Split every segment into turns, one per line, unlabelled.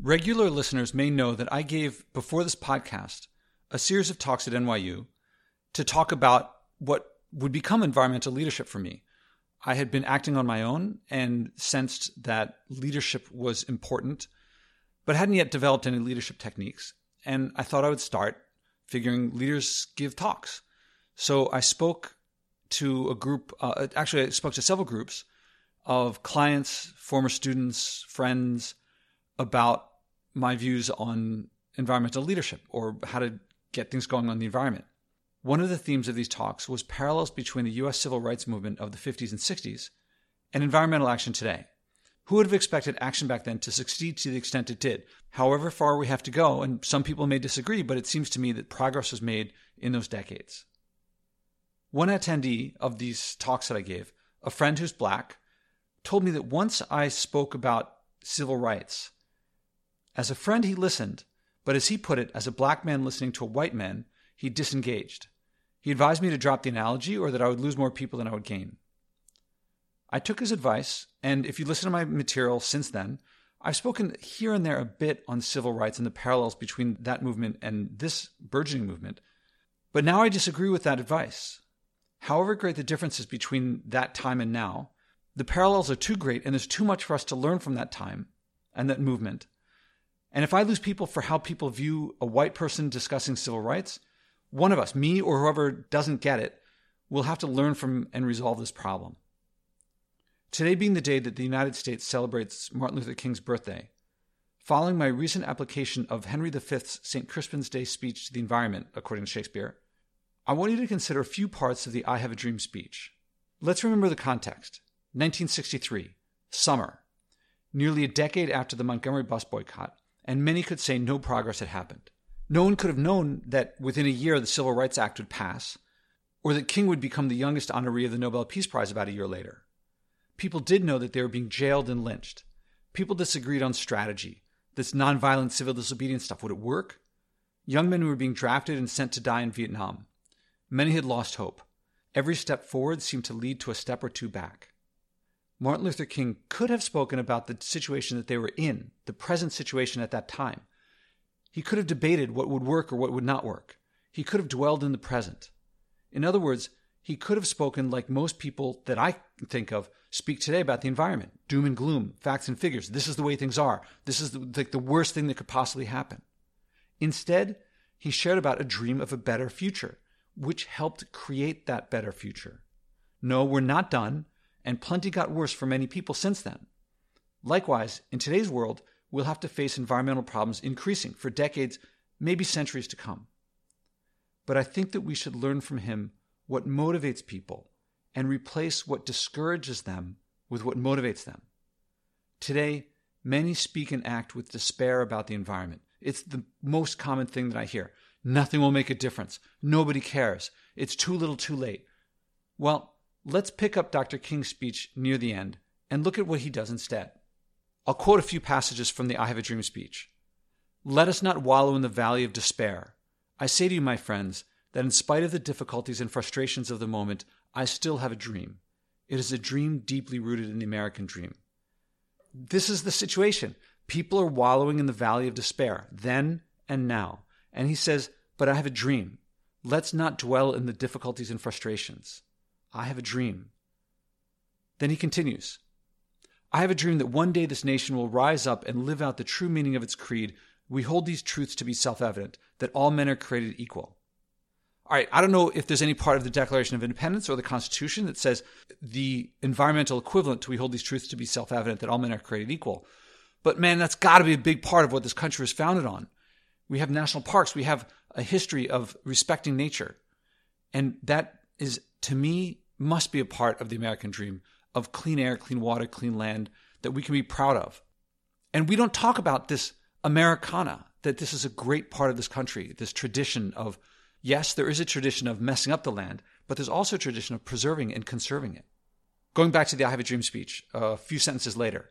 Regular listeners may know that I gave, before this podcast, a series of talks at NYU to talk about what would become environmental leadership for me. I had been acting on my own and sensed that leadership was important, but hadn't yet developed any leadership techniques. And I thought I would start figuring leaders give talks. So I spoke to a group, uh, actually, I spoke to several groups of clients, former students, friends about my views on environmental leadership or how to get things going on the environment. One of the themes of these talks was parallels between the US civil rights movement of the 50s and 60s and environmental action today. Who would have expected action back then to succeed to the extent it did? However far we have to go, and some people may disagree, but it seems to me that progress was made in those decades. One attendee of these talks that I gave, a friend who's black, told me that once I spoke about civil rights, as a friend, he listened, but as he put it, as a black man listening to a white man, he disengaged. He advised me to drop the analogy or that I would lose more people than I would gain. I took his advice, and if you listen to my material since then, I've spoken here and there a bit on civil rights and the parallels between that movement and this burgeoning movement. But now I disagree with that advice. However great the differences between that time and now, the parallels are too great and there's too much for us to learn from that time and that movement and if I lose people for how people view a white person discussing civil rights, one of us, me or whoever doesn't get it, will have to learn from and resolve this problem. Today being the day that the United States celebrates Martin Luther King's birthday, following my recent application of Henry V's St. Crispin's Day speech to the environment, according to Shakespeare, I want you to consider a few parts of the I Have a Dream speech. Let's remember the context 1963, summer, nearly a decade after the Montgomery bus boycott and many could say no progress had happened. No one could have known that within a year the Civil Rights Act would pass, or that King would become the youngest honoree of the Nobel Peace Prize about a year later. People did know that they were being jailed and lynched. People disagreed on strategy. This nonviolent civil disobedience stuff, would it work? Young men were being drafted and sent to die in Vietnam. Many had lost hope. Every step forward seemed to lead to a step or two back. Martin Luther King could have spoken about the situation that they were in, the present situation at that time. He could have debated what would work or what would not work. He could have dwelled in the present. In other words, he could have spoken like most people that I think of speak today about the environment doom and gloom, facts and figures. This is the way things are. This is the, like the worst thing that could possibly happen. Instead, he shared about a dream of a better future, which helped create that better future. No, we're not done and plenty got worse for many people since then. Likewise, in today's world, we'll have to face environmental problems increasing for decades, maybe centuries to come. But I think that we should learn from him what motivates people and replace what discourages them with what motivates them. Today, many speak and act with despair about the environment. It's the most common thing that I hear. Nothing will make a difference. Nobody cares. It's too little too late. Well, Let's pick up Dr. King's speech near the end and look at what he does instead. I'll quote a few passages from the I Have a Dream speech. Let us not wallow in the valley of despair. I say to you, my friends, that in spite of the difficulties and frustrations of the moment, I still have a dream. It is a dream deeply rooted in the American dream. This is the situation. People are wallowing in the valley of despair, then and now. And he says, But I have a dream. Let's not dwell in the difficulties and frustrations. I have a dream. Then he continues I have a dream that one day this nation will rise up and live out the true meaning of its creed. We hold these truths to be self evident that all men are created equal. All right, I don't know if there's any part of the Declaration of Independence or the Constitution that says the environmental equivalent to we hold these truths to be self evident that all men are created equal. But man, that's got to be a big part of what this country was founded on. We have national parks, we have a history of respecting nature. And that is to me, must be a part of the American dream of clean air, clean water, clean land that we can be proud of. And we don't talk about this Americana, that this is a great part of this country, this tradition of, yes, there is a tradition of messing up the land, but there's also a tradition of preserving and conserving it. Going back to the I Have a Dream speech, a few sentences later,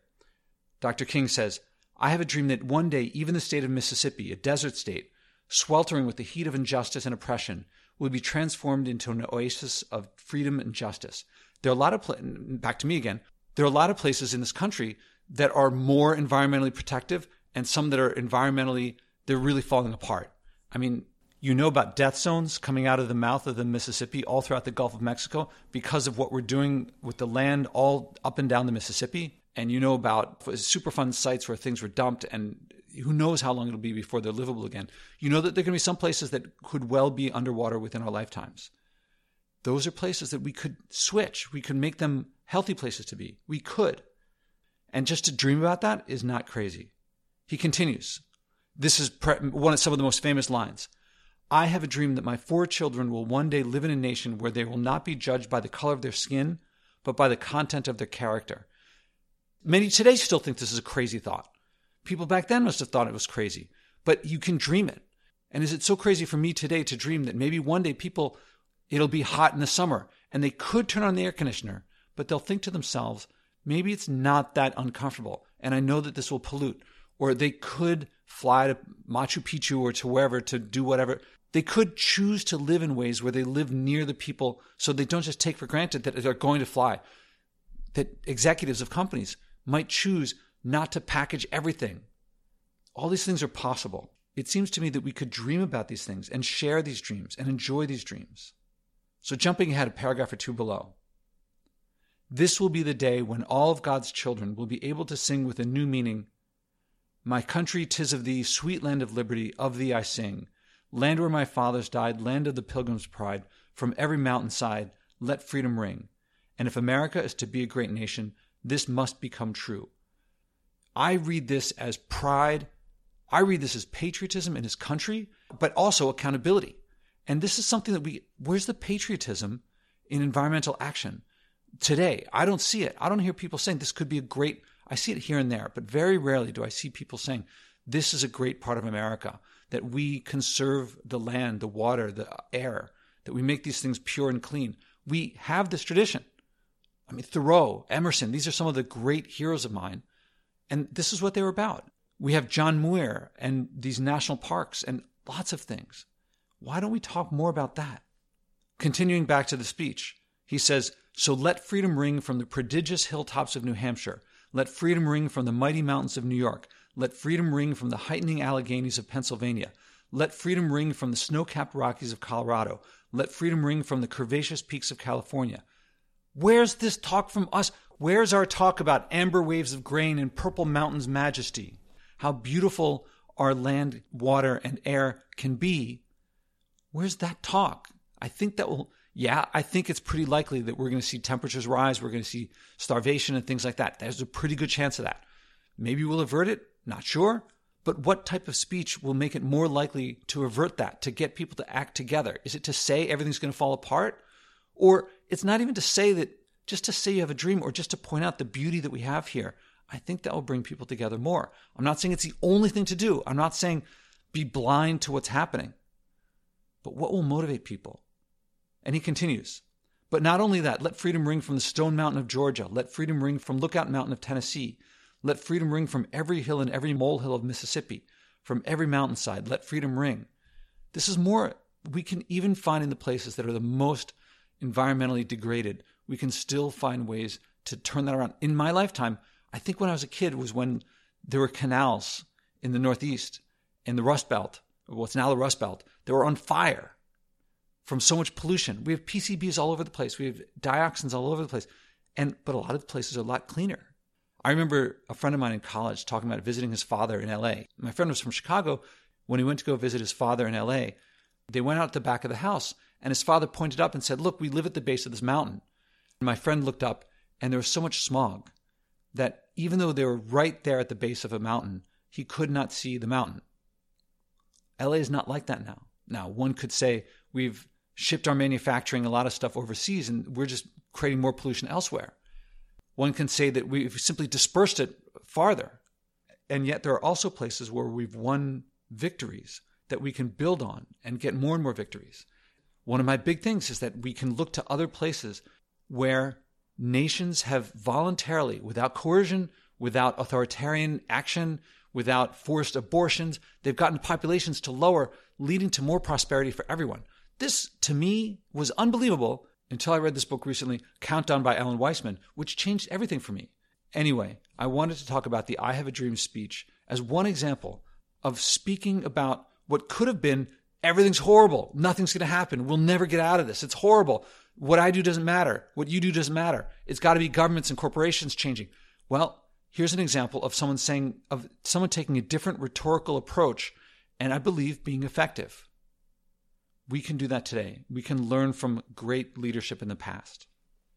Dr. King says, I have a dream that one day even the state of Mississippi, a desert state, sweltering with the heat of injustice and oppression, will be transformed into an oasis of freedom and justice. There are a lot of, pla- back to me again, there are a lot of places in this country that are more environmentally protective and some that are environmentally, they're really falling apart. I mean, you know about death zones coming out of the mouth of the Mississippi all throughout the Gulf of Mexico because of what we're doing with the land all up and down the Mississippi. And you know about Superfund sites where things were dumped and who knows how long it'll be before they're livable again. You know that there are going to be some places that could well be underwater within our lifetimes. Those are places that we could switch. We could make them healthy places to be. We could. And just to dream about that is not crazy. He continues. This is one of some of the most famous lines. I have a dream that my four children will one day live in a nation where they will not be judged by the color of their skin, but by the content of their character. Many today still think this is a crazy thought. People back then must have thought it was crazy, but you can dream it. And is it so crazy for me today to dream that maybe one day people, it'll be hot in the summer and they could turn on the air conditioner, but they'll think to themselves, maybe it's not that uncomfortable. And I know that this will pollute. Or they could fly to Machu Picchu or to wherever to do whatever. They could choose to live in ways where they live near the people so they don't just take for granted that they're going to fly. That executives of companies might choose not to package everything. All these things are possible. It seems to me that we could dream about these things and share these dreams and enjoy these dreams. So, jumping ahead a paragraph or two below. This will be the day when all of God's children will be able to sing with a new meaning My country, tis of thee, sweet land of liberty, of thee I sing. Land where my fathers died, land of the pilgrim's pride, from every mountain side, let freedom ring. And if America is to be a great nation, this must become true. I read this as pride. I read this as patriotism in his country, but also accountability. And this is something that we, where's the patriotism in environmental action today? I don't see it. I don't hear people saying this could be a great, I see it here and there, but very rarely do I see people saying this is a great part of America that we conserve the land, the water, the air, that we make these things pure and clean. We have this tradition. I mean, Thoreau, Emerson, these are some of the great heroes of mine. And this is what they were about. We have John Muir and these national parks and lots of things. Why don't we talk more about that? Continuing back to the speech, he says, So let freedom ring from the prodigious hilltops of New Hampshire. Let freedom ring from the mighty mountains of New York. Let freedom ring from the heightening Alleghanies of Pennsylvania. Let freedom ring from the snow capped Rockies of Colorado. Let freedom ring from the curvaceous peaks of California. Where's this talk from us? Where's our talk about amber waves of grain and purple mountains' majesty? How beautiful our land, water, and air can be. Where's that talk? I think that will, yeah, I think it's pretty likely that we're going to see temperatures rise. We're going to see starvation and things like that. There's a pretty good chance of that. Maybe we'll avert it. Not sure. But what type of speech will make it more likely to avert that, to get people to act together? Is it to say everything's going to fall apart? Or it's not even to say that, just to say you have a dream or just to point out the beauty that we have here. I think that will bring people together more. I'm not saying it's the only thing to do. I'm not saying be blind to what's happening. But what will motivate people? And he continues. But not only that, let freedom ring from the Stone Mountain of Georgia. Let freedom ring from Lookout Mountain of Tennessee. Let freedom ring from every hill and every molehill of Mississippi, from every mountainside. Let freedom ring. This is more, we can even find in the places that are the most environmentally degraded, we can still find ways to turn that around. In my lifetime, I think when I was a kid was when there were canals in the Northeast, in the Rust Belt, what's now the Rust Belt, that were on fire from so much pollution. We have PCBs all over the place. We have dioxins all over the place. And but a lot of the places are a lot cleaner. I remember a friend of mine in college talking about visiting his father in LA. My friend was from Chicago. When he went to go visit his father in LA, they went out the back of the house and his father pointed up and said, Look, we live at the base of this mountain. My friend looked up and there was so much smog that even though they were right there at the base of a mountain, he could not see the mountain. LA is not like that now. Now, one could say we've shipped our manufacturing, a lot of stuff overseas, and we're just creating more pollution elsewhere. One can say that we've simply dispersed it farther. And yet, there are also places where we've won victories that we can build on and get more and more victories. One of my big things is that we can look to other places where nations have voluntarily, without coercion, without authoritarian action, without forced abortions, they've gotten populations to lower, leading to more prosperity for everyone. This, to me, was unbelievable until I read this book recently, Countdown by Alan Weisman, which changed everything for me. Anyway, I wanted to talk about the I Have a Dream speech as one example of speaking about what could have been everything's horrible. Nothing's going to happen. We'll never get out of this. It's horrible. What I do doesn't matter. What you do doesn't matter. It's got to be governments and corporations changing. Well, here's an example of someone saying, of someone taking a different rhetorical approach and I believe being effective. We can do that today. We can learn from great leadership in the past.